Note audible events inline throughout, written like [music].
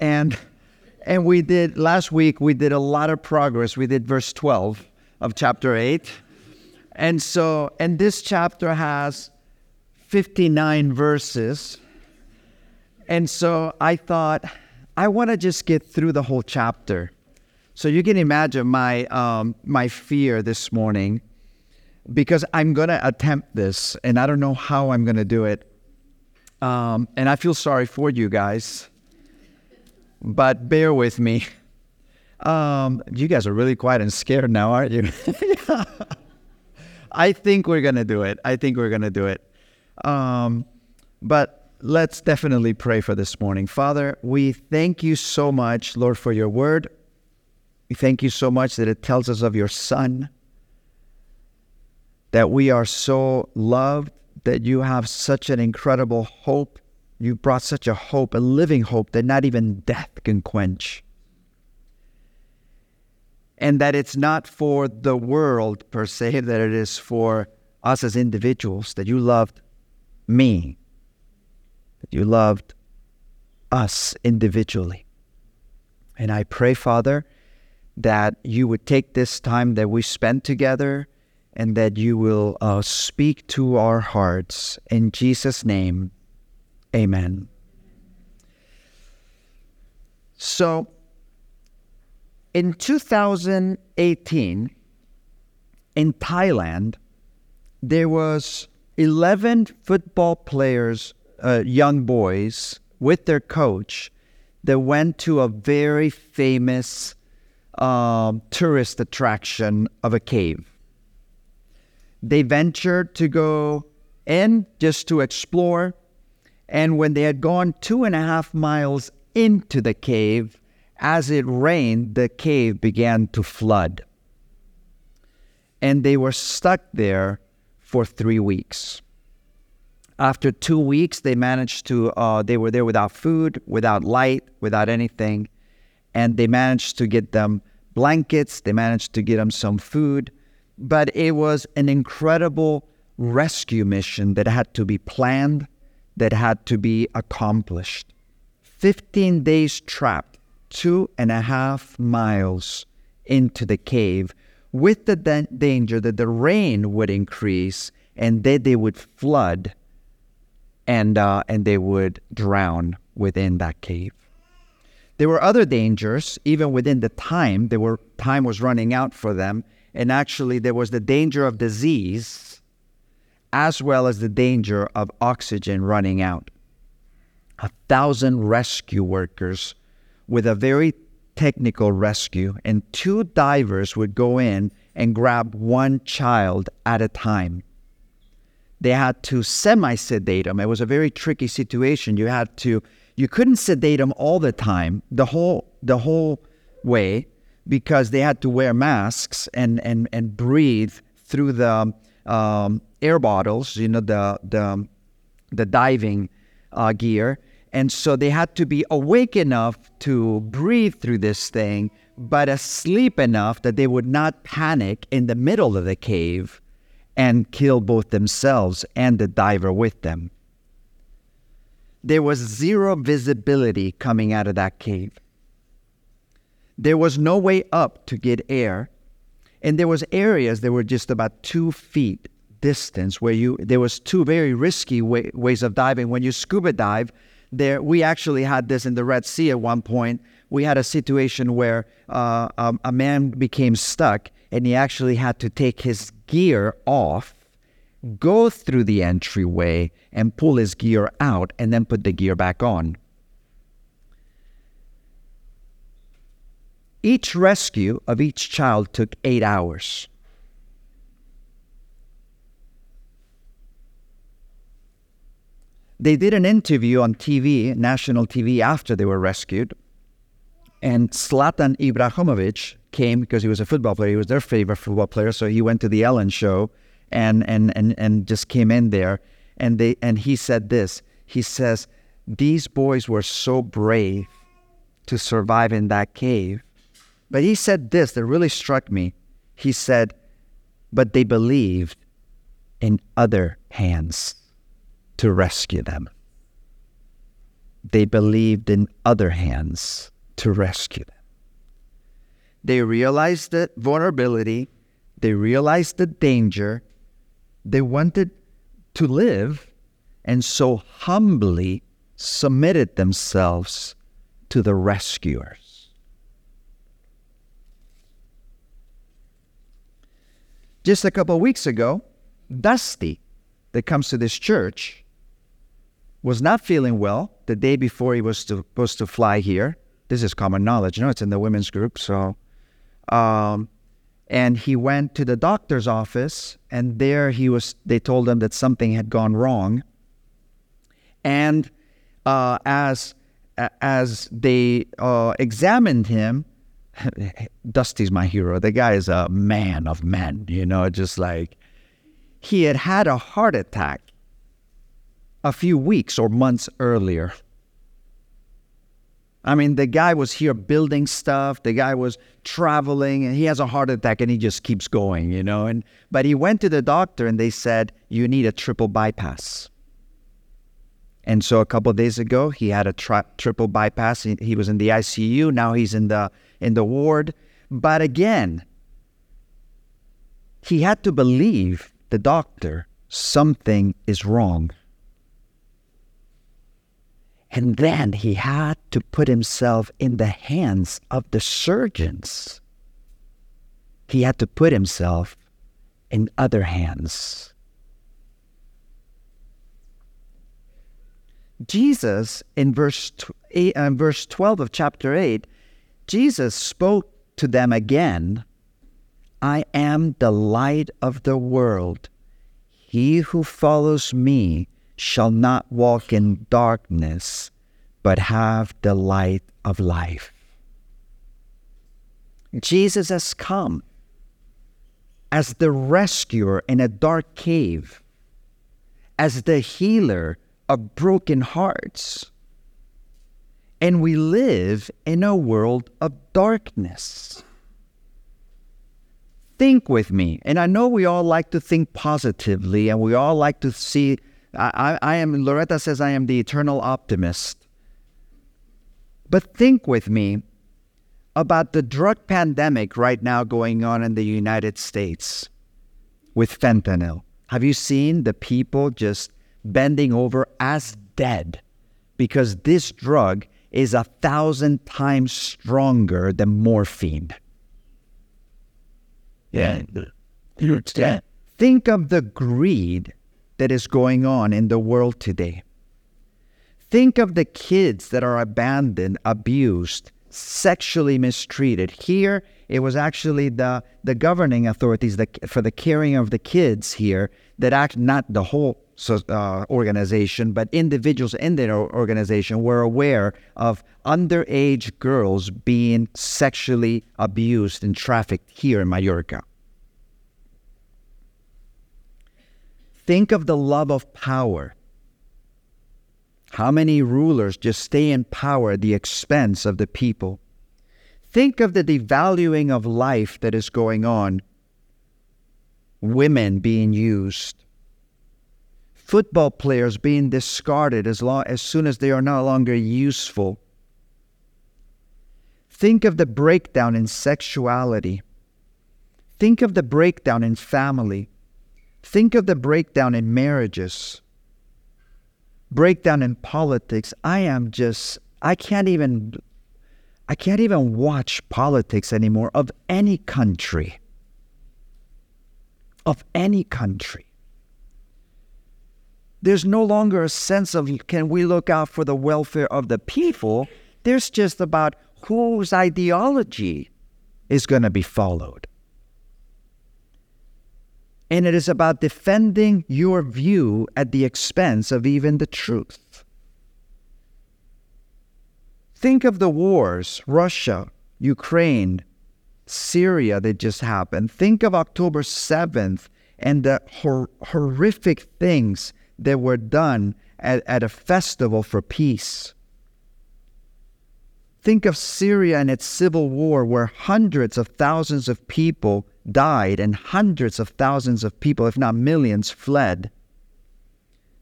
And and we did last week we did a lot of progress. We did verse 12 of chapter 8. And so and this chapter has 59 verses. And so I thought I want to just get through the whole chapter. So you can imagine my um, my fear this morning because I'm going to attempt this and I don't know how I'm going to do it. Um, and I feel sorry for you guys, but bear with me. [laughs] Um, you guys are really quiet and scared now, aren't you? [laughs] I think we're to do it. I think we're to do it. Um, but let's definitely pray for this morning. Father, we thank you so much, Lord, for your word. We thank you so much that it tells us of your Son, that we are so loved, that you have such an incredible hope. You brought such a hope, a living hope that not even death can quench. And that it's not for the world per se, that it is for us as individuals, that you loved me, that you loved us individually. And I pray, Father, that you would take this time that we spent together and that you will uh, speak to our hearts. In Jesus' name, amen. So, in 2018, in Thailand, there was 11 football players, uh, young boys, with their coach that went to a very famous um, tourist attraction of a cave. They ventured to go in just to explore, and when they had gone two and a half miles into the cave, as it rained, the cave began to flood. And they were stuck there for three weeks. After two weeks, they managed to, uh, they were there without food, without light, without anything and they managed to get them blankets, they managed to get them some food, but it was an incredible rescue mission that had to be planned, that had to be accomplished. 15 days trapped, two and a half miles into the cave, with the da- danger that the rain would increase and that they would flood and, uh, and they would drown within that cave. There were other dangers, even within the time. There were time was running out for them, and actually there was the danger of disease, as well as the danger of oxygen running out. A thousand rescue workers with a very technical rescue, and two divers would go in and grab one child at a time. They had to semi sedate them. It was a very tricky situation. You had to you couldn't sedate them all the time, the whole the whole way, because they had to wear masks and and and breathe through the um, air bottles, you know, the the the diving uh, gear, and so they had to be awake enough to breathe through this thing, but asleep enough that they would not panic in the middle of the cave and kill both themselves and the diver with them there was zero visibility coming out of that cave. There was no way up to get air, and there was areas that were just about two feet distance where you there was two very risky way, ways of diving. When you scuba dive, there we actually had this in the Red Sea at one point. We had a situation where uh, um, a man became stuck, and he actually had to take his gear off go through the entryway and pull his gear out and then put the gear back on. Each rescue of each child took eight hours. They did an interview on TV, national TV, after they were rescued. And Zlatan Ibrahimovic came because he was a football player. He was their favorite football player. So he went to the Ellen show and and and and just came in there and they and he said this he says these boys were so brave to survive in that cave but he said this that really struck me he said but they believed in other hands to rescue them they believed in other hands to rescue them. They realized the vulnerability, they realized the danger, they wanted to live, and so humbly submitted themselves to the rescuers. Just a couple of weeks ago, Dusty, that comes to this church, was not feeling well the day before he was supposed to fly here. This is common knowledge. You know, it's in the women's group. So, um, and he went to the doctor's office, and there he was. They told him that something had gone wrong. And uh, as as they uh, examined him, [laughs] Dusty's my hero. The guy is a man of men. You know, just like he had had a heart attack a few weeks or months earlier. I mean, the guy was here building stuff. The guy was traveling, and he has a heart attack, and he just keeps going, you know. And but he went to the doctor, and they said you need a triple bypass. And so a couple days ago, he had a tri- triple bypass. He, he was in the ICU. Now he's in the in the ward. But again, he had to believe the doctor something is wrong. And then he had to put himself in the hands of the surgeons. He had to put himself in other hands. Jesus, in verse, eight, uh, verse 12 of chapter 8, Jesus spoke to them again I am the light of the world. He who follows me shall not walk in darkness, but have the light of life. Jesus has come as the rescuer in a dark cave, as the healer of broken hearts. And we live in a world of darkness. Think with me, and I know we all like to think positively, and we all like to see I, I am, Loretta says, I am the eternal optimist. But think with me about the drug pandemic right now going on in the United States with fentanyl. Have you seen the people just bending over as dead because this drug is a thousand times stronger than morphine? Yeah. You understand. Think of the greed that is going on in the world today. Think of the kids that are abandoned, abused, sexually mistreated. Here, it was actually the, the governing authorities that, for the caring of the kids here that act, not the whole uh, organization, but individuals in their organization were aware of underage girls being sexually abused and trafficked here in Mallorca. Think of the love of power. How many rulers just stay in power at the expense of the people? Think of the devaluing of life that is going on. Women being used. Football players being discarded as, long, as soon as they are no longer useful. Think of the breakdown in sexuality. Think of the breakdown in family. Think of the breakdown in marriages, breakdown in politics. I am just, I can't even, I can't even watch politics anymore of any country. Of any country. There's no longer a sense of can we look out for the welfare of the people? There's just about whose ideology is going to be followed and it is about defending your view at the expense of even the truth. Think of the wars Russia, Ukraine, Syria that just happened. Think of October 7th and the hor- horrific things that were done at, at a festival for peace. Think of Syria and its civil war, where hundreds of thousands of people died and hundreds of thousands of people, if not millions, fled.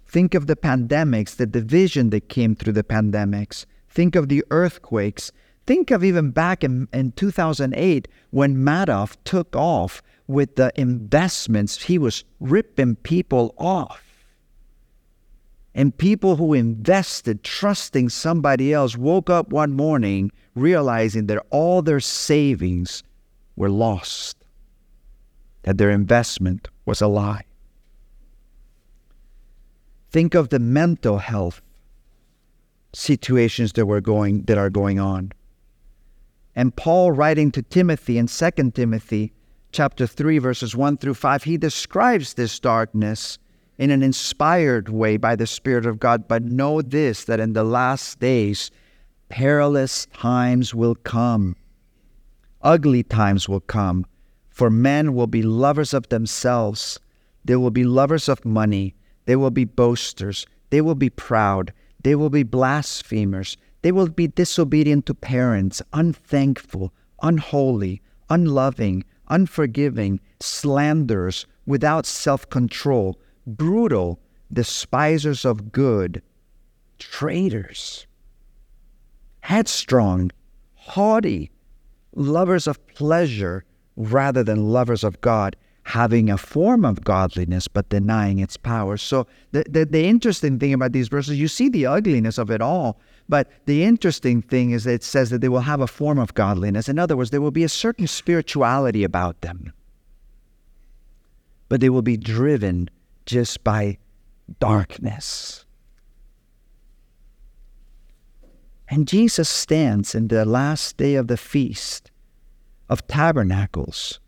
Think of the pandemics, the division that came through the pandemics. Think of the earthquakes. Think of even back in, in 2008 when Madoff took off with the investments. He was ripping people off. And people who invested, trusting somebody else, woke up one morning realizing that all their savings were lost, that their investment was a lie. Think of the mental health situations that were going that are going on. And Paul writing to Timothy in 2 Timothy chapter 3 verses 1 through 5 he describes this darkness in an inspired way by the spirit of God but know this that in the last days perilous times will come ugly times will come for men will be lovers of themselves they will be lovers of money they will be boasters. They will be proud. They will be blasphemers. They will be disobedient to parents, unthankful, unholy, unloving, unforgiving, slanderers, without self control, brutal, despisers of good, traitors, headstrong, haughty, lovers of pleasure rather than lovers of God, having a form of godliness but denying its power. So the, the, the, interesting thing about these verses, you see the ugliness of it all, but the interesting thing is that it says that they will have a form of godliness. In other words, there will be a certain spirituality about them, but they will be driven just by darkness. And Jesus stands in the last day of the feast of tabernacles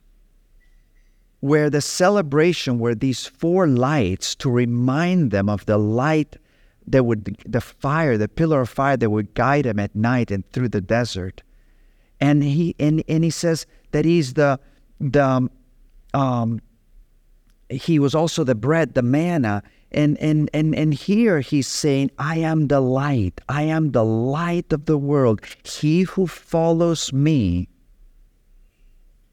where the celebration were these four lights to remind them of the light that would the fire the pillar of fire that would guide them at night and through the desert. And he and, and he says that he's the the um he was also the bread the manna. And and and and here he's saying i am the light. I am the light of the world. He who follows me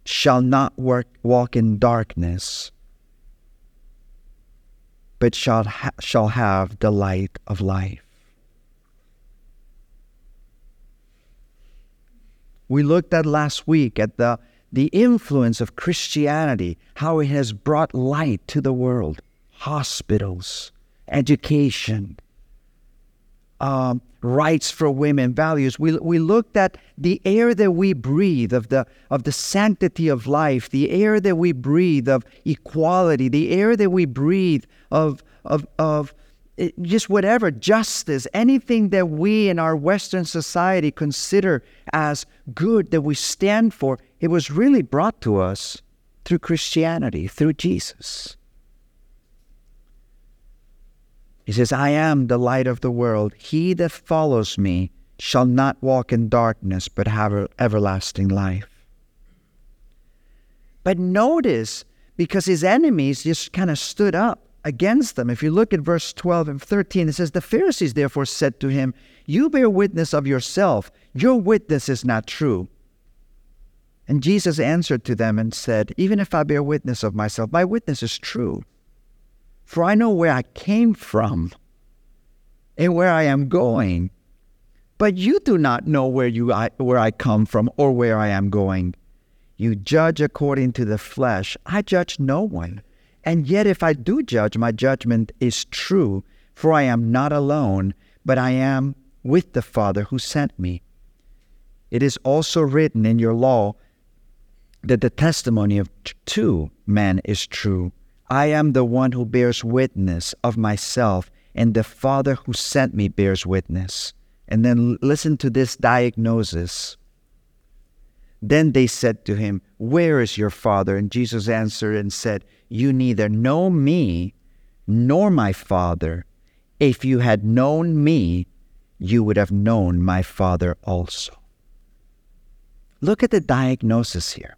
shall not work, walk in darkness, but shall, ha- shall have the light of life. We looked at last week at the, the influence of Christianity, how it has brought light to the world, hospitals, education, um, rights for women, values. We, we looked at the air that we breathe, of the, of the sanctity of life, the air that we breathe of equality, the air that we breathe of, of, of eh, just whatever, justice, anything that we in our Western society consider as good that we stand for, it was really brought to us through Christianity, through Jesus. He says, I am the light of the world. He that follows me shall not walk in darkness, but have everlasting life. But notice, because his enemies just kind of stood up against them. If you look at verse 12 and 13, it says, The Pharisees therefore said to him, You bear witness of yourself, your witness is not true. And Jesus answered to them and said, Even if I bear witness of myself, my witness is true for I know where I came from and where I am going. But you do not know where, you, I, where I come from or where I am going. You judge according to the flesh. I judge no one. And yet, if I do judge, my judgment is true, for I am not alone, but I am with the Father who sent me. It is also written in your law that the testimony of two men is true. I am the one who bears witness of myself, and the Father who sent me bears witness. And then listen to this diagnosis. Then they said to him, Where is your Father? And Jesus answered and said, You neither know me nor my Father. If you had known me, you would have known my Father also. Look at the diagnosis here.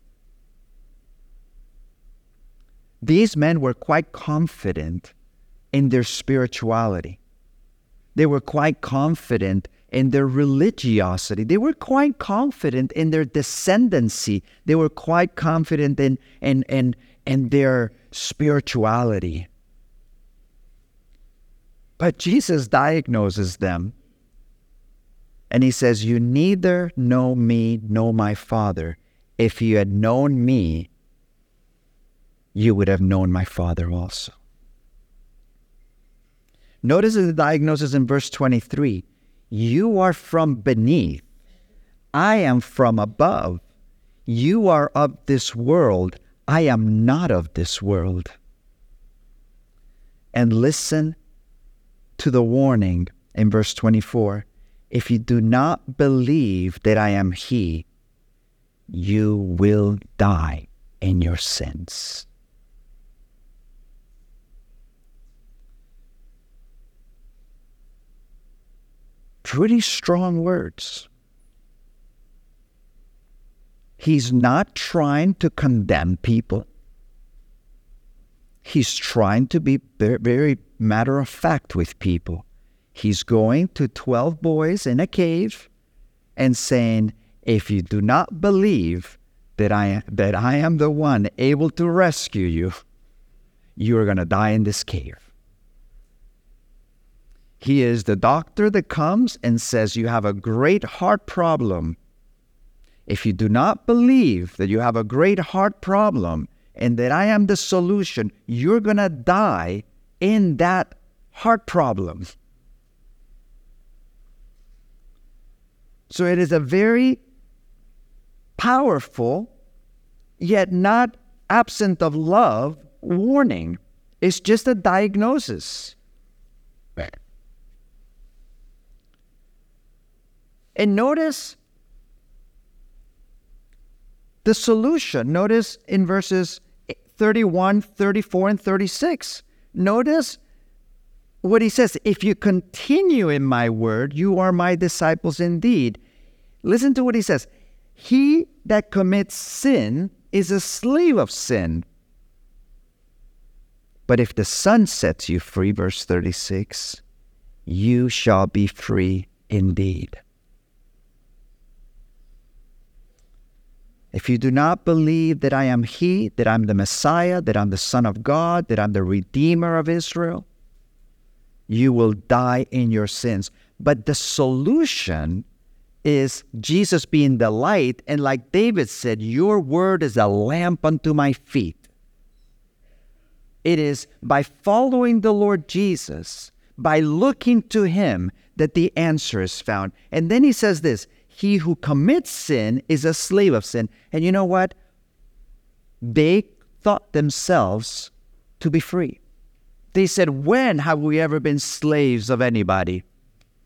These men were quite confident in their spirituality. They were quite confident in their religiosity. They were quite confident in their descendancy. They were quite confident in, in, in, in their spirituality. But Jesus diagnoses them. And he says, You neither know me nor my Father. If you had known me, you would have known my Father also. Notice the diagnosis in verse 23 You are from beneath, I am from above. You are of this world, I am not of this world. And listen to the warning in verse 24 If you do not believe that I am He, you will die in your sins. Pretty strong words. He's not trying to condemn people. He's trying to be very matter of fact with people. He's going to 12 boys in a cave and saying, If you do not believe that I, that I am the one able to rescue you, you are going to die in this cave. He is the doctor that comes and says, You have a great heart problem. If you do not believe that you have a great heart problem, and that I am the solution, you're going to die in that heart problem. So it is a very powerful, yet not absent of love, warning. It's just a diagnosis. And notice the solution. Notice in verses 31, 34, and 36. Notice what he says If you continue in my word, you are my disciples indeed. Listen to what he says He that commits sin is a slave of sin. But if the Son sets you free, verse 36, you shall be free indeed. If you do not believe that I am He, that I'm the Messiah, that I'm the Son of God, that I'm the Redeemer of Israel, you will die in your sins. But the solution is Jesus being the light. And like David said, Your word is a lamp unto my feet. It is by following the Lord Jesus, by looking to Him, that the answer is found. And then he says this he who commits sin is a slave of sin. And you know what? They thought themselves to be free. They said, When have we ever been slaves of anybody?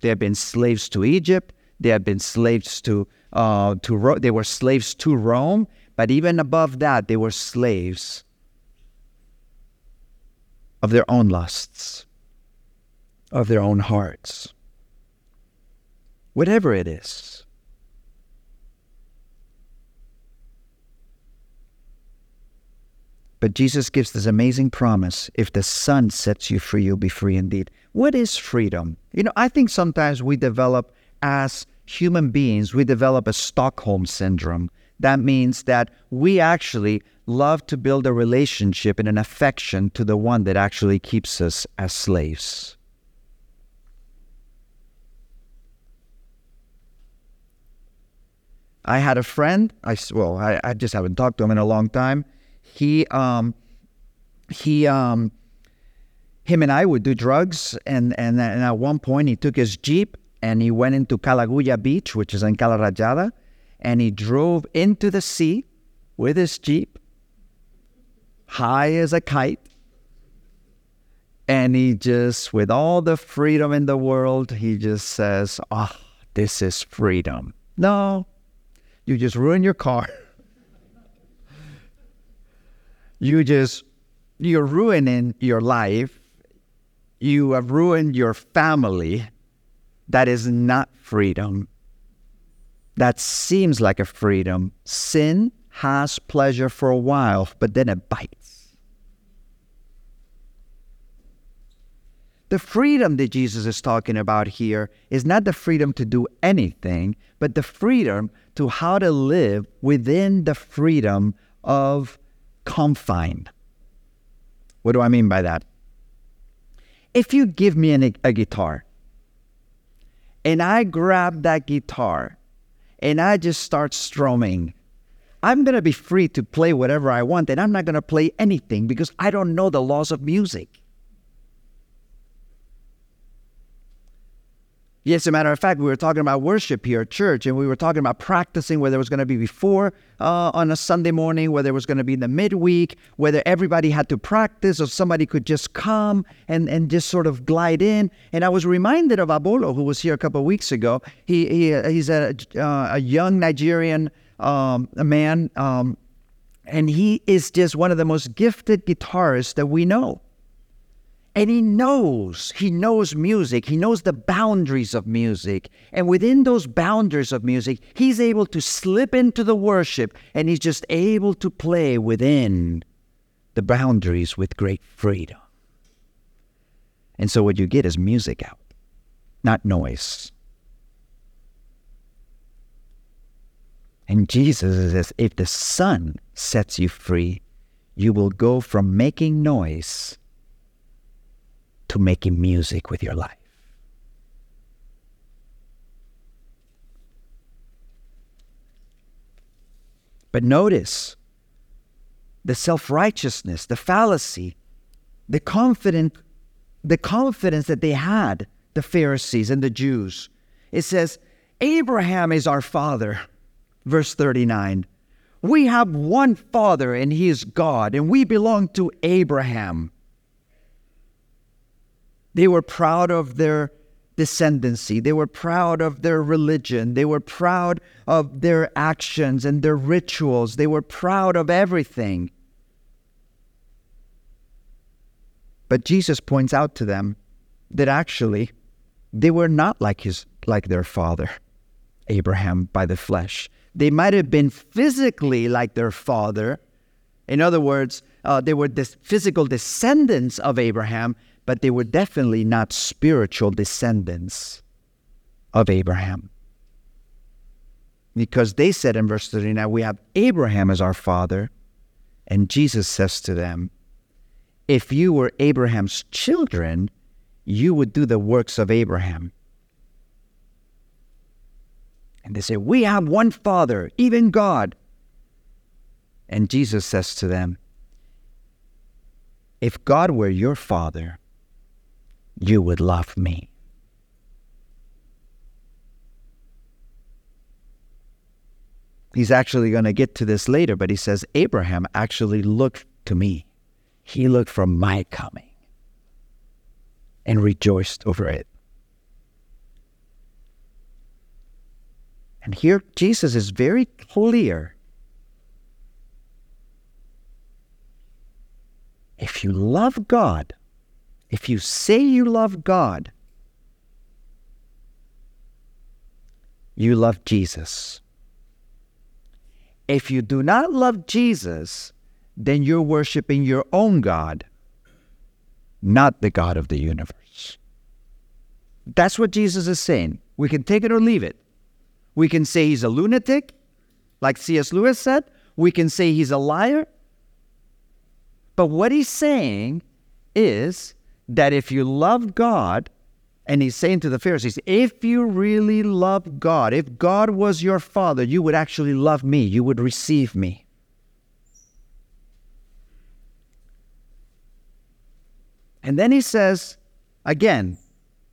They have been slaves to Egypt. They have been slaves to uh, to Ro- they were slaves to Rome. But even above that, they were slaves of their own lusts, of their own hearts. Whatever it is. But Jesus gives this amazing promise if the Son sets you free, you'll be free indeed. What is freedom? You know, I think sometimes we develop, as human beings, we develop a Stockholm syndrome. That means that we actually love to build a relationship and an affection to the one that actually keeps us as slaves. I had a friend, I, well, I, I just haven't talked to him in a long time he um he um him and I would do drugs and and, and at one point he took his jeep and he went into Cala Agulla Beach, which is in Cala Rajada, and he drove into the sea with his jeep, high as a kite. And he just, with all the freedom in the world, he just says, Oh, this is freedom. No, you just ruin your car. [laughs] you just you're ruining your life. You have ruined your family. That is not freedom. That seems like a freedom. Sin has pleasure for a while but then it bites. The freedom that jesus is talking about here is not the freedom to do anything but the freedom to how to live within the freedom of confined. What do I mean by that? If you give me an, a guitar and I grab that guitar and I just start strumming, I'm going to be free to play whatever I want and I'm not going to play anything because I don't know the laws of music. Yes, a matter of fact, we were talking about worship here at church, and we were talking about practicing whether it was going to be before uh, on a Sunday morning, whether it was going to be in the midweek, whether everybody had to practice or somebody could just come and, and just sort of glide in. And I was reminded of Abolo, who was here a couple of weeks ago. He, he He's a, uh, a young Nigerian um, a man, um, and he is just one of the most gifted guitarists that we know. And he knows, he knows music, he knows the boundaries of music. And within those boundaries of music, he's able to slip into the worship and he's just able to play within the boundaries with great freedom. And so what you get is music out, not noise. And Jesus says, if the Son sets you free, you will go from making noise to making music with your life. But notice the self-righteousness, the fallacy, the confident the confidence that they had, the Pharisees and the Jews. It says, Abraham is our father. Verse 39. We have one father and he is God, and we belong to Abraham. They were proud of their descendancy. They were proud of their religion. They were proud of their actions and their rituals. They were proud of everything. But Jesus points out to them that actually they were not like his like their father, Abraham by the flesh. They might have been physically like their father. In other words, uh, they were the physical descendants of Abraham, but they were definitely not spiritual descendants of Abraham. Because they said in verse 39, we have Abraham as our father. And Jesus says to them, if you were Abraham's children, you would do the works of Abraham. And they say, We have one Father, even God. And Jesus says to them, If God were your Father, you would love me. He's actually going to get to this later, but he says, Abraham actually looked to me. He looked for my coming and rejoiced over it. And here Jesus is very clear. If you love God, if you say you love God, you love Jesus. If you do not love Jesus, then you're worshiping your own God, not the God of the universe. That's what Jesus is saying. We can take it or leave it. We can say he's a lunatic, like C.S. Lewis said. We can say he's a liar. But what he's saying is that if you love God, and he's saying to the Pharisees, if you really love God, if God was your father, you would actually love me, you would receive me. And then he says, again,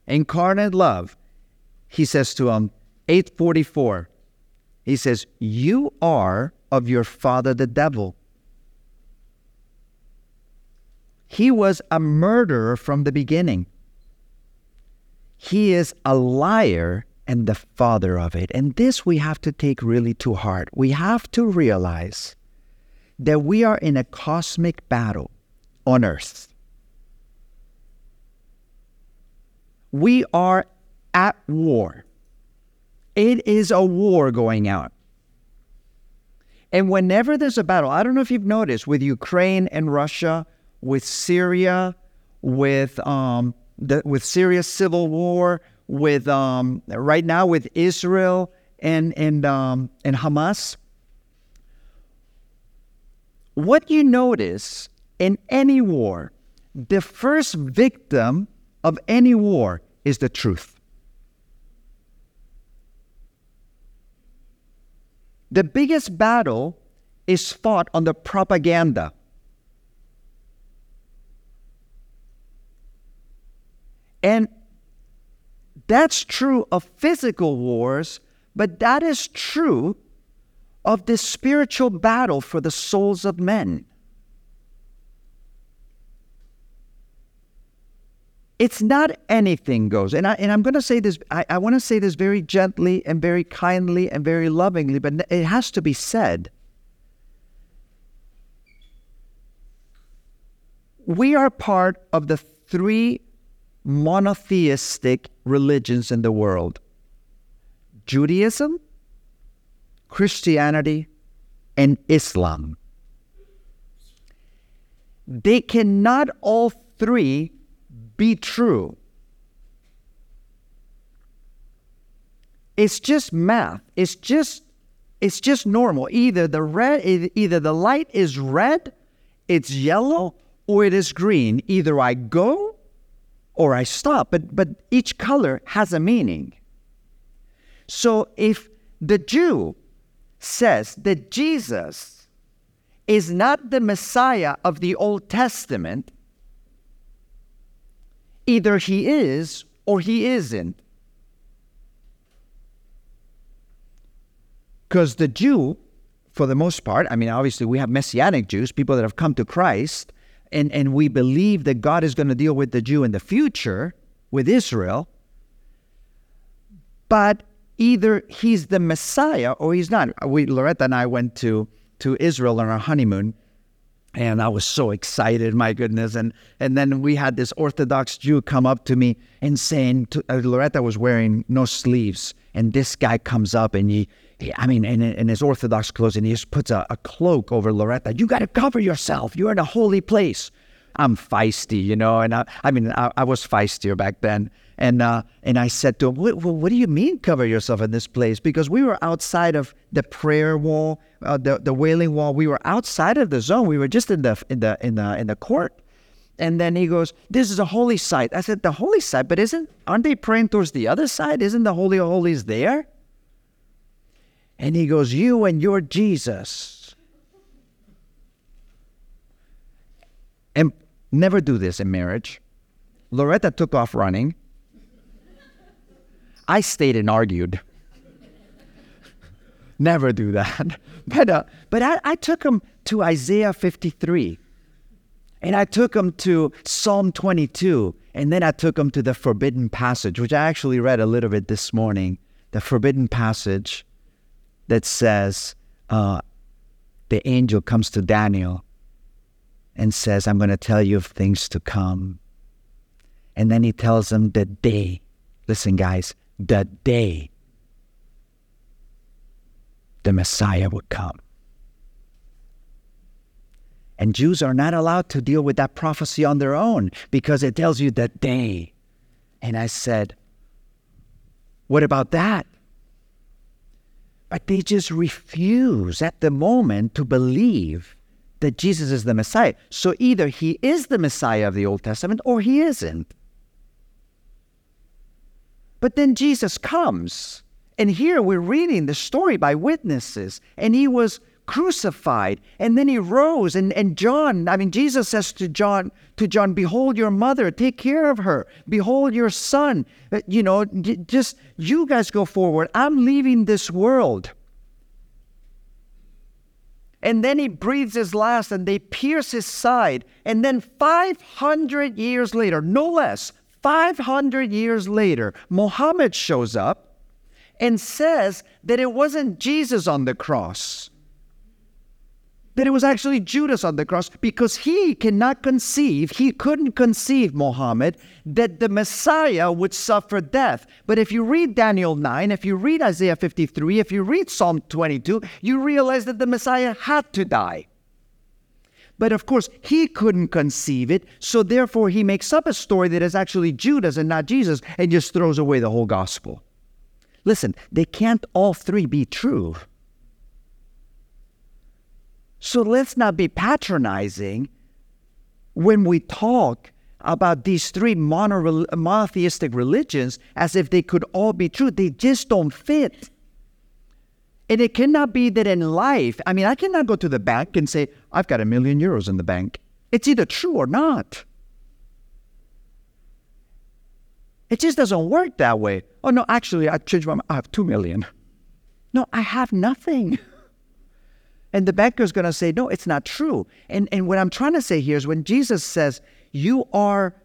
incarnate love, he says to them, 844, he says, You are of your father the devil He was a murderer from the beginning. He is a liar and the father of it. And this we have to take really to heart. We have to realize that we are in a cosmic battle on earth. We are at war. It is a war going out. And whenever there's a battle, I don't know if you've noticed with Ukraine and Russia, with Syria, with um, the, with Syria's civil war, with um, right now with Israel and and um, and Hamas. What you notice in any war, the first victim of any war is the truth. The biggest battle is fought on the propaganda. And that's true of physical wars, but that is true of this spiritual battle for the souls of men. It's not anything goes. And, I, and I'm going to say this, I, I want to say this very gently and very kindly and very lovingly, but it has to be said. We are part of the three monotheistic religions in the world Judaism, Christianity, and Islam. They cannot all three be true. It's just math. It's just it's just normal. Either the red either the light is red, it's yellow, or it is green. Either I go or I stop. But but each color has a meaning. So if the Jew says that Jesus is not the Messiah of the Old Testament, either he is or he isn't. Because the Jew, for the most part, I mean, obviously we have Messianic Jews, people that have come to Christ, and, and we believe that God is going to deal with the Jew in the future, with Israel. But either he's the Messiah or he's not. We Loretta and I went to to Israel on our honeymoon, and I was so excited, my goodness. And and then we had this Orthodox Jew come up to me and saying, to, uh, Loretta was wearing no sleeves, and this guy comes up and he, he I mean, in, in his Orthodox clothes, and he just puts a, a cloak over Loretta. You got to cover yourself. You're in a holy place. I'm feisty, you know, and I, I mean, I, I was feistier back then. And uh, and I said to him, what, what, do you mean cover yourself in this place? Because we were outside of the prayer wall, uh, the the wailing wall. We were outside of the zone. We were just in the in the in the in the court. And then he goes, "This is a holy site." I said, "The holy site, but isn't aren't they praying towards the other side? Isn't the holy of holies there?" And he goes, "You and your Jesus." And never do this in marriage. Loretta took off running. I stayed and argued. Never do that. [laughs] But, uh, but I, I took him to Isaiah 53. And I took him to Psalm 22. And then I took him to the forbidden passage, which I actually read a little bit this morning. The forbidden passage that says, uh, the angel comes to Daniel and says, I'm going to tell you of things to come. And then he tells him the day. Listen, guys, the day the Messiah would come. And Jews are not allowed to deal with that prophecy on their own because it tells you the day. And I said, What about that? But they just refuse at the moment to believe that Jesus is the Messiah. So either he is the Messiah of the Old Testament or he isn't. But then Jesus comes. And here we're reading the story by witnesses. And he was crucified and then he rose and, and john i mean jesus says to john to john behold your mother take care of her. Behold your son. Uh, you know just you guys go forward. I'm leaving this world. And then he breathes his last and they pierce his side. And then 500 years later no less 500 years later, Muhammad shows up and says that it wasn't Jesus on the cross, that it was actually Judas on the cross because he cannot conceive, he couldn't conceive, Muhammad, that the Messiah would suffer death. But if you read Daniel 9, if you read Isaiah 53, if you read Psalm 22, you realize that the Messiah had to die. But of course, he couldn't conceive it, so therefore he makes up a story that is actually Judas and not Jesus and just throws away the whole gospel. Listen, they can't all three be true. So let's not be patronizing when we talk about these three mono- monotheistic religions as if they could all be true. They just don't fit. And it cannot be that in life, I mean, I cannot go to the bank and say, I've got a million euros in the bank. It's either true or not. It just doesn't work that way. Oh, no, actually, I changed my mind. I have two million. No, I have nothing. [laughs] And the banker is going to say, no, it's not true. And, and what I'm trying to say here is when Jesus says, you are,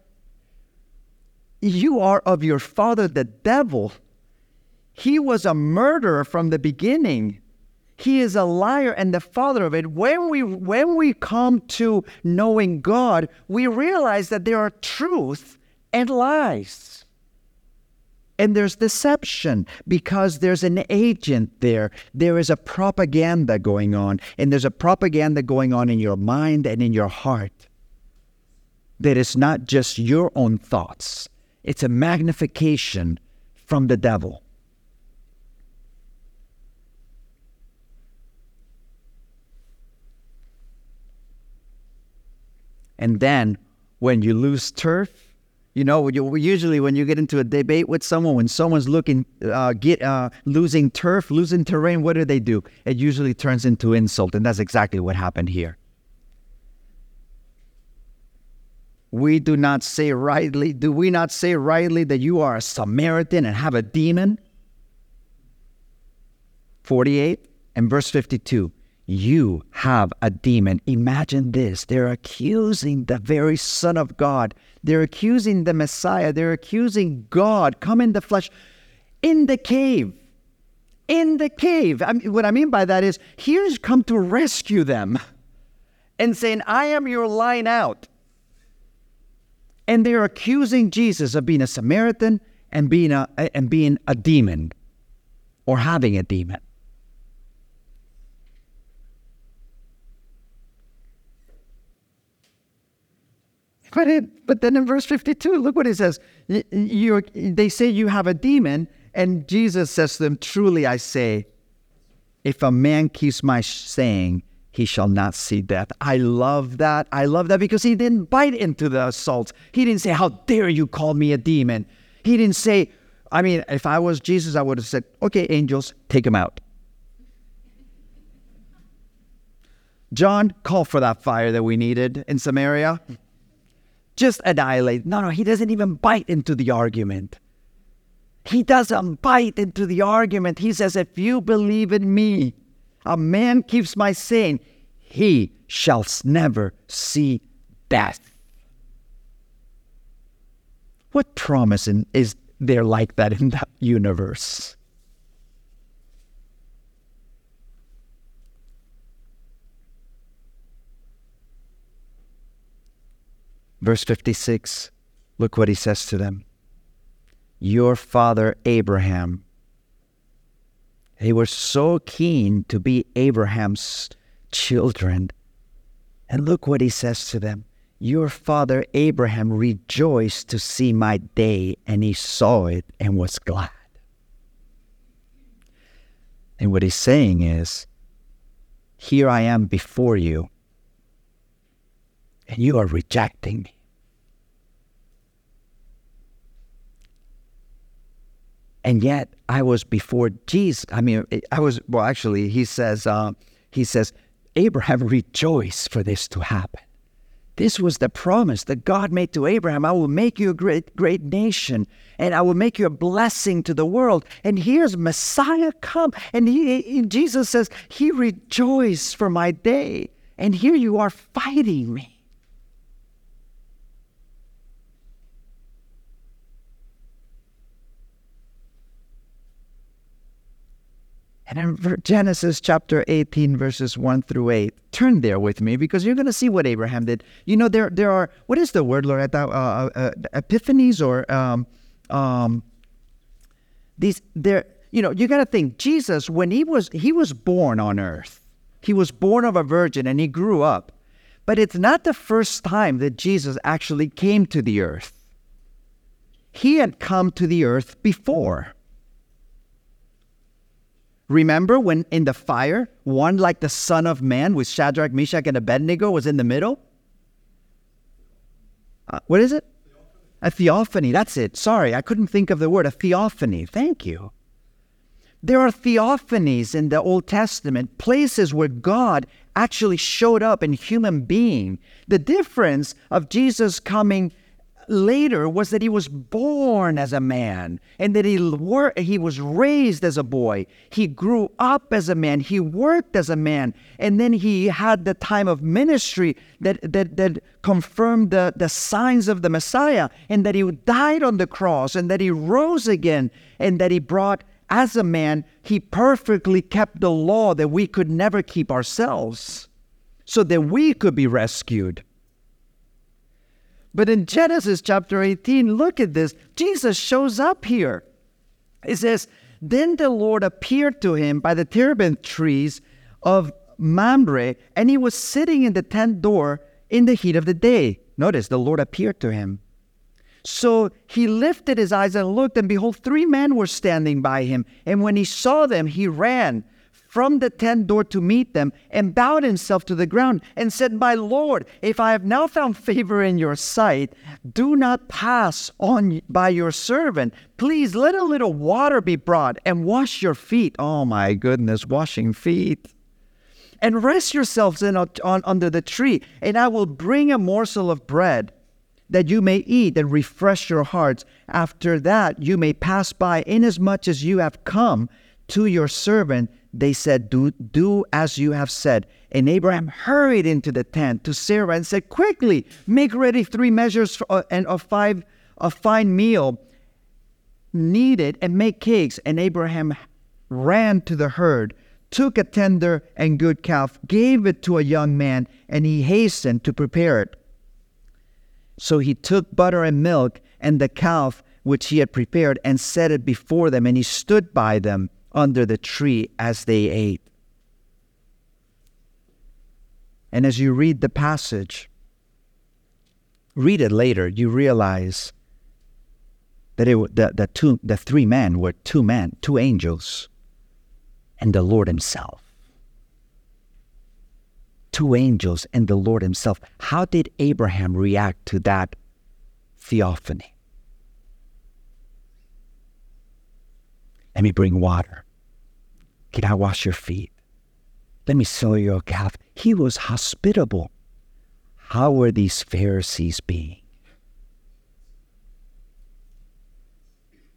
you are of your father, the devil, he was a murderer from the beginning. He is a liar and the father of it. When we when we come to knowing God, we realize that there are truth and lies. And there's deception because there's an agent there. There is a propaganda going on, and there's a propaganda going on in your mind and in your heart that is not just your own thoughts, it's a magnification from the devil. And then when you lose turf, you know, you, usually when you get into a debate with someone, when someone's looking, uh, get uh, losing turf, losing terrain, what do they do? It usually turns into insult, and that's exactly what happened here. We do not say rightly, do we not say rightly that you are a Samaritan and have a demon? 48 and verse 52 you have a demon. Imagine this. They're accusing the very Son of God. They're accusing the Messiah. They're accusing God come in the flesh in the cave. In the cave. I mean, what I mean by that is, here's come to rescue them and saying, I am your line out. And they're accusing Jesus of being a Samaritan and being a, and being a demon or having a demon. But, it, but then in verse 52, look what it says. you they say you have a demon, and Jesus says to them, Truly I say, if a man keeps my saying, he shall not see death. I love that. I love that because he didn't bite into the assault. He didn't say, How dare you call me a demon? He didn't say, I mean, if I was Jesus, I would have said, Okay, angels, take him out. John, call for that fire that we needed in Samaria just annihilate. No, no, he doesn't even bite into the argument. He doesn't bite into the argument. He says, If you believe in me, a man keeps my saying, he shall never see death. What promise is there like that in that universe? Verse 56, look what he says to them. Your father Abraham. They were so keen to be Abraham's children. And look what he says to them. Your father Abraham rejoiced to see my day, and he saw it and was glad. And what he's saying is, Here I am before you, and you are rejecting me. And yet I was before Jesus. I mean, I was, well, actually, he says, uh, he says, Abraham [laughs] rejoiced for this to happen. This was the promise that God made to Abraham. I will make you a great, great nation, and I will make you a blessing to the world. And here's Messiah come, and he, Jesus says, He rejoiced for my day, and here you are fighting me. And in Genesis chapter 18, verses 1 through 8, turn there with me because you're going to see what Abraham did. You know, there, there are, what is the word, Loretta? Uh, uh, uh, epiphanies or um, um, these, there, you know, you got to think Jesus, when he was, he was born on earth, he was born of a virgin and he grew up. But it's not the first time that Jesus actually came to the earth. He had come to the earth before. Remember when in the fire, one like the Son of Man with Shadrach, Meshach, and Abednego was in the middle? Uh, what is it? A theophany, that's it. Sorry, I couldn't think of the word. A theophany. Thank you. There are theophanies in the Old Testament, places where God actually showed up in human being. The difference of Jesus coming later was that he was born as a man and that he wor- he was raised as a boy. He grew up as a man. He worked as a man. And then he had the time of ministry that, that, that confirmed the, the signs of the Messiah and that he died on the cross and that he rose again and that he brought as a man, he perfectly kept the law that we could never keep ourselves so that we could be rescued. But in Genesis chapter 18, look at this. Jesus shows up here. It says, Then the Lord appeared to him by the terebinth trees of Mamre, and he was sitting in the tent door in the heat of the day. Notice the Lord appeared to him. So he lifted his eyes and looked, and behold, three men were standing by him. And when he saw them, he ran from the tent door to meet them and bowed himself to the ground and said, My Lord, if I have now found favor in your sight, do not pass on by your servant. Please let a little water be brought and wash your feet. Oh my goodness, washing feet. And rest yourselves in, on, under the tree, and I will bring a morsel of bread that you may eat and refresh your hearts. After that, you may pass by, inasmuch as you have come to your servant. They said, Do, do as you have said. And Abraham hurried into the tent to Sarah and said, Quickly, make ready three measures for, uh, and of five a fine meal kneaded and make cakes. And Abraham ran to the herd, took a tender and good calf, gave it to a young man, and he hastened to prepare it. So he took butter and milk and the calf which he had prepared and set it before them, and he stood by them under the tree as they ate. And as you read the passage, read it later, you realize that it, the, the, two, the three men were two men, two angels, and the Lord Himself two angels and the Lord Himself. How did Abraham react to that theophany? Let me bring water. Can I wash your feet? Let me sell you a calf. He was hospitable. How were these Pharisees being?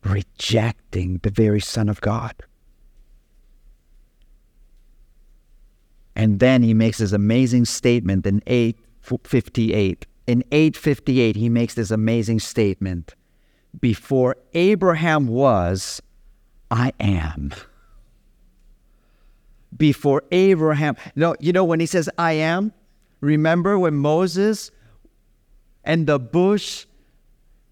Rejecting the very Son of God. And then he makes this amazing statement in 858. In 858, he makes this amazing statement Before Abraham was, I am. Before Abraham. No, you know, when he says, I am, remember when Moses and the bush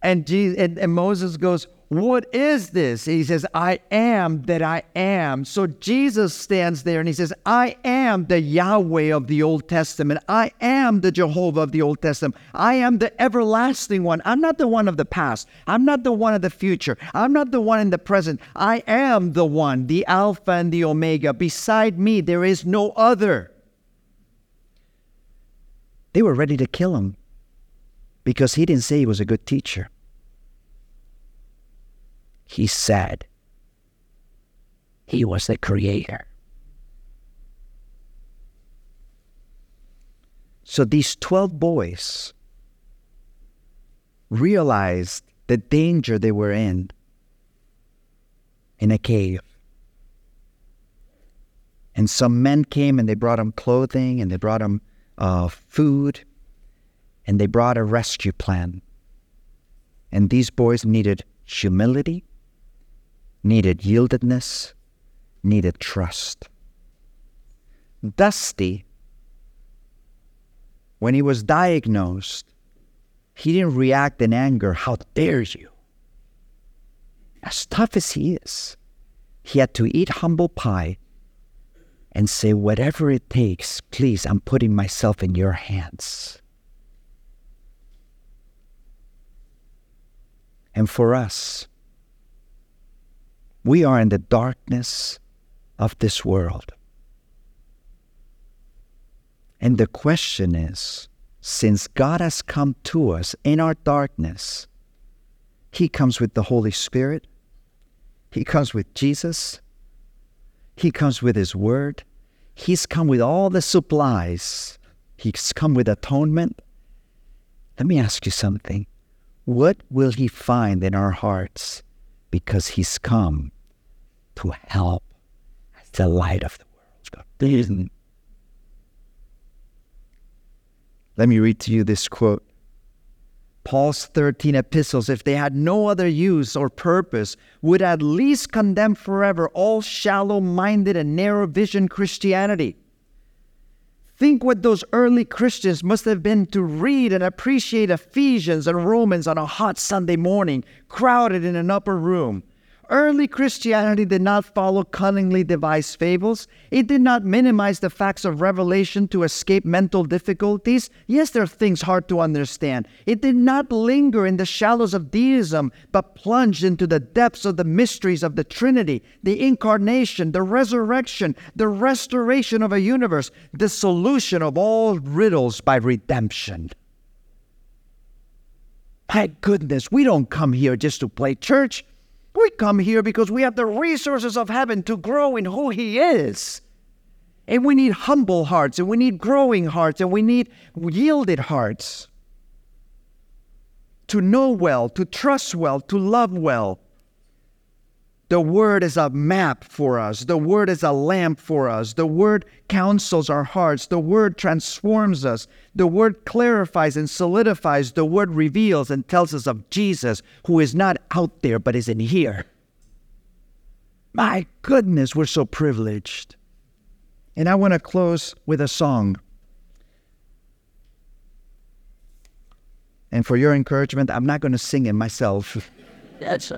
and, Jesus, and, and Moses goes, what is this? He says, I am that I am. So Jesus stands there and he says, I am the Yahweh of the Old Testament. I am the Jehovah of the Old Testament. I am the everlasting one. I'm not the one of the past. I'm not the one of the future. I'm not the one in the present. I am the one, the Alpha and the Omega. Beside me, there is no other. They were ready to kill him because he didn't say he was a good teacher he said he was the creator. So these 12 boys realized the danger they were in in a cave. And some men came and they brought them clothing and they brought them uh, food and they brought a rescue plan. And these boys needed humility needed yieldedness, needed trust. Dusty, when he was diagnosed, he didn't react in anger, How dare you? As tough as he is, he had to eat humble pie and say, Whatever it takes, please, I'm putting myself in your hands. And for us, we are in the darkness of this world. And the question is since God has come to us in our darkness, He comes with the Holy Spirit. He comes with Jesus. He comes with His Word. He's come with all the supplies. He's come with atonement. Let me ask you something. What will He find in our hearts because He's come to help as the light of the world? Let me read to you this quote. Paul's 13 epistles, if they had no other use or purpose, would at least condemn forever all shallow minded and narrow vision Christianity. Think what those early Christians must have been to read and appreciate Ephesians and Romans on a hot Sunday morning, crowded in an upper room. Early Christianity did not follow cunningly devised fables. It did not minimize the facts of revelation to escape mental difficulties. Yes, there are things hard to understand. It did not linger in the shallows of deism, but plunged into the depths of the mysteries of the Trinity, the incarnation, the resurrection, the restoration of a universe, the solution of all riddles by redemption. My goodness, we don't come here just to play church. We come here because we have the resources of heaven to grow in who He is. And we need humble hearts, and we need growing hearts, and we need yielded hearts to know well, to trust well, to love well. The Word is a map for us. The Word is a lamp for us. The Word counsels our hearts. The Word transforms us. The Word clarifies and solidifies. The Word reveals and tells us of Jesus, who is not out there but is in here. My goodness, we're so privileged. And I want to close with a song. And for your encouragement, I'm not going to sing it myself. Yes.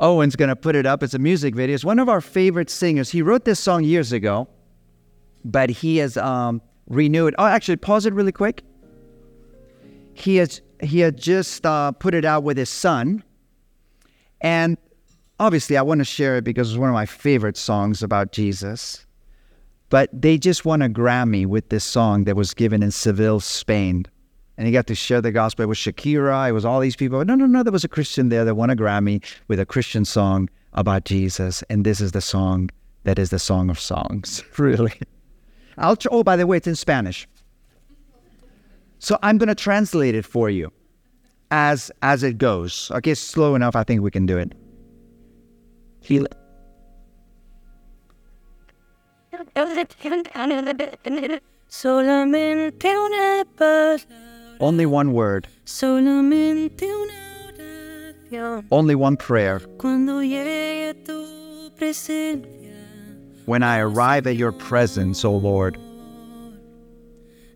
Owen's going to put it up. It's a music video. It's one of our favorite singers. He wrote this song years ago, but he has um, renewed. Oh, actually, pause it really quick. He has he had just uh, put it out with his son, and obviously, I want to share it because it's one of my favorite songs about Jesus. But they just won a Grammy with this song that was given in Seville, Spain and he got to share the gospel. It was Shakira, it was all these people. No, no, no, there was a Christian there that won a Grammy with a Christian song about Jesus. And this is the song that is the song of songs, [laughs] really. I'll tr- oh, by the way, it's in Spanish. So I'm going to translate it for you as as it goes. Okay, slow enough. I think we can do it. Feel it. Solamente una palabra. Only one word, Solamente una oración. only one prayer. Cuando llegue tu presencia, When I arrive at your presence, O Lord,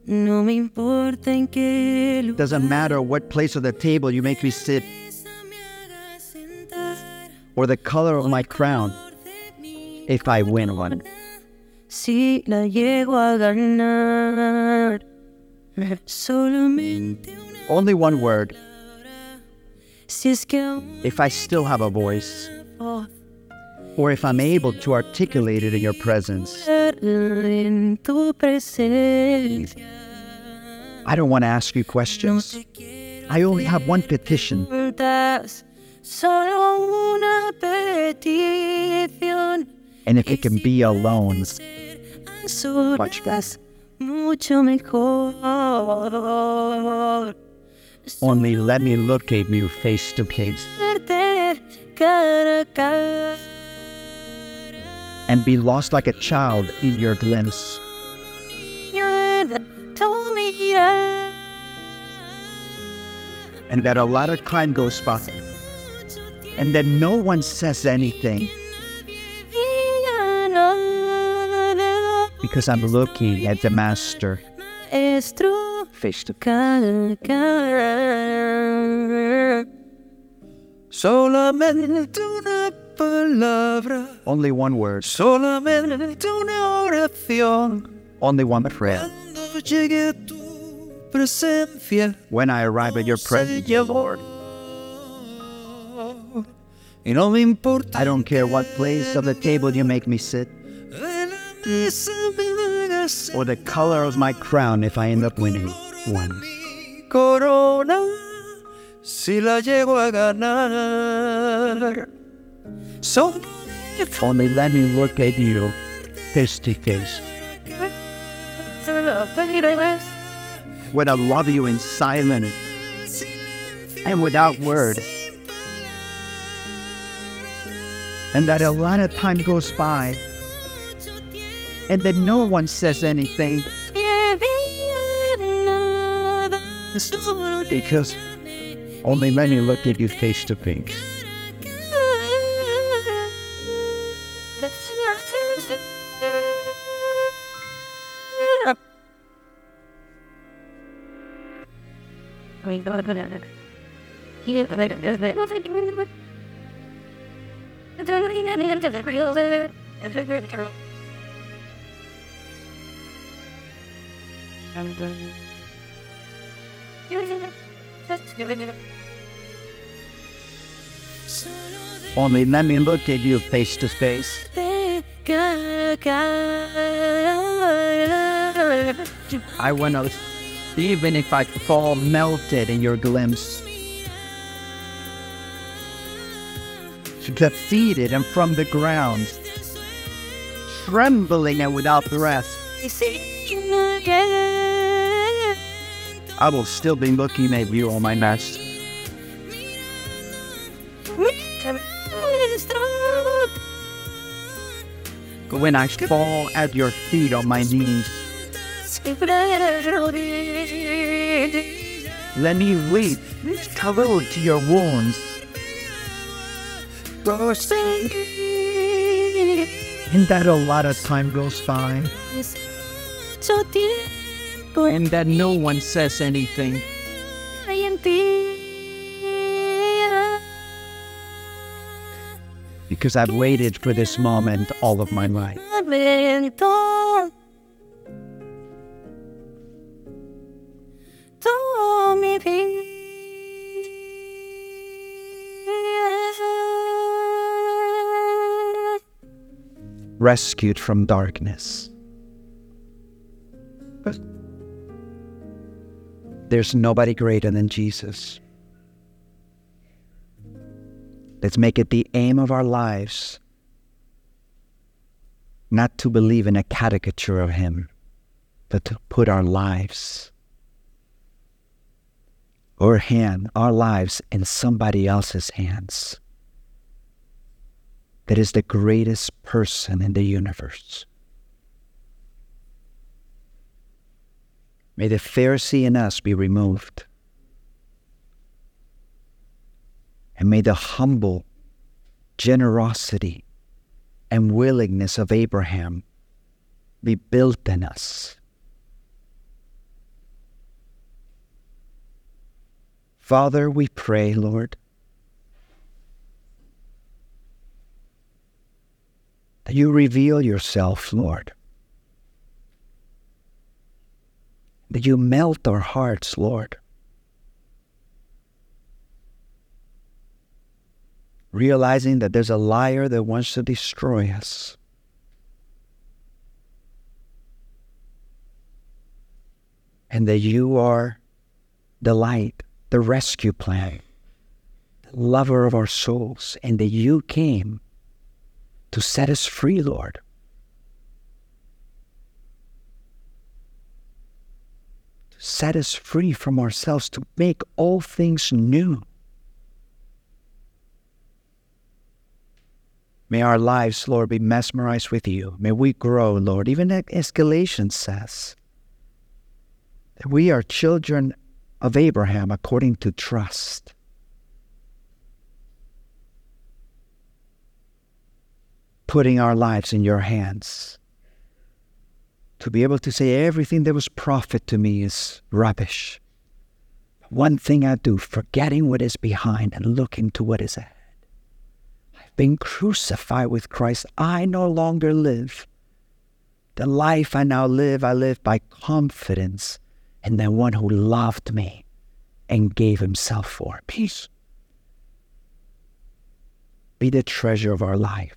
no me importa en qué lugar doesn't matter what place of the table you make me sit esa me haga sentar. or the color of my crown if I win one. si la llego a ganar. Only one word, si es que aún if I still have a voice, or if I'm able to articulate it in your presence. en tu presencia. I don't want to ask you questions. I only have one petition. preguntas, solo una petición. And if it can be alone, A solas, mucho mejor. only let me look at you face to face and be lost like a child in your glimpse. Niña, tú miras. And that a lot of time goes by and that no one says anything because I'm looking at the Master face to face. cara a cara. Solamente una palabra, Only one word, solamente una oración. only one prayer. Cuando llegue a tu presencia, When I arrive at your oh presence, no me importa I don't care what place of the table you make me sit or the color of my crown if I end up winning one. corona si la llego a ganar. Solo Only let me look at you face to face. When I love you in silence and without word. And that a lot of time goes by and then no one says anything because only let me look at you face to face. [laughs] Only let me look at you face to face. I wanna, even if I fall melted in your glimpse, defeated and from the ground, trembling and without breath, I will still be looking at you, on my master. When I fall at your feet on my knees, let me weep, cover to your wounds, and that a lot of time goes by, and that no one says anything. Because I've waited for this moment all of my life. Rescued from darkness. But there's nobody greater than Jesus. Let's make it the aim of our lives not to believe in a caricature of Him, but to put our lives, our hand, our lives in somebody else's hands. That is the greatest person in the universe. May the Pharisee in us be removed. And may the humble generosity and willingness of Abraham be built in us. Father, we pray, Lord, that you reveal yourself, Lord. That you melt our hearts, Lord. realizing that there's a liar that wants to destroy us. And that you are the light, the rescue plan, the lover of our souls, and that you came to set us free, Lord. Set us free from ourselves, to make all things new. May our lives, Lord, be mesmerized with you. May we grow, Lord. Even as Galatians says that we are children of Abraham according to trust. Putting our lives in your hands. To be able to say everything that was profit to me is rubbish. One thing I do, forgetting what is behind and looking to what is ahead I've been crucified with Christ, I no longer live. The life I now live, I live by confidence in the one who loved me and gave himself for peace. Be the treasure of our life.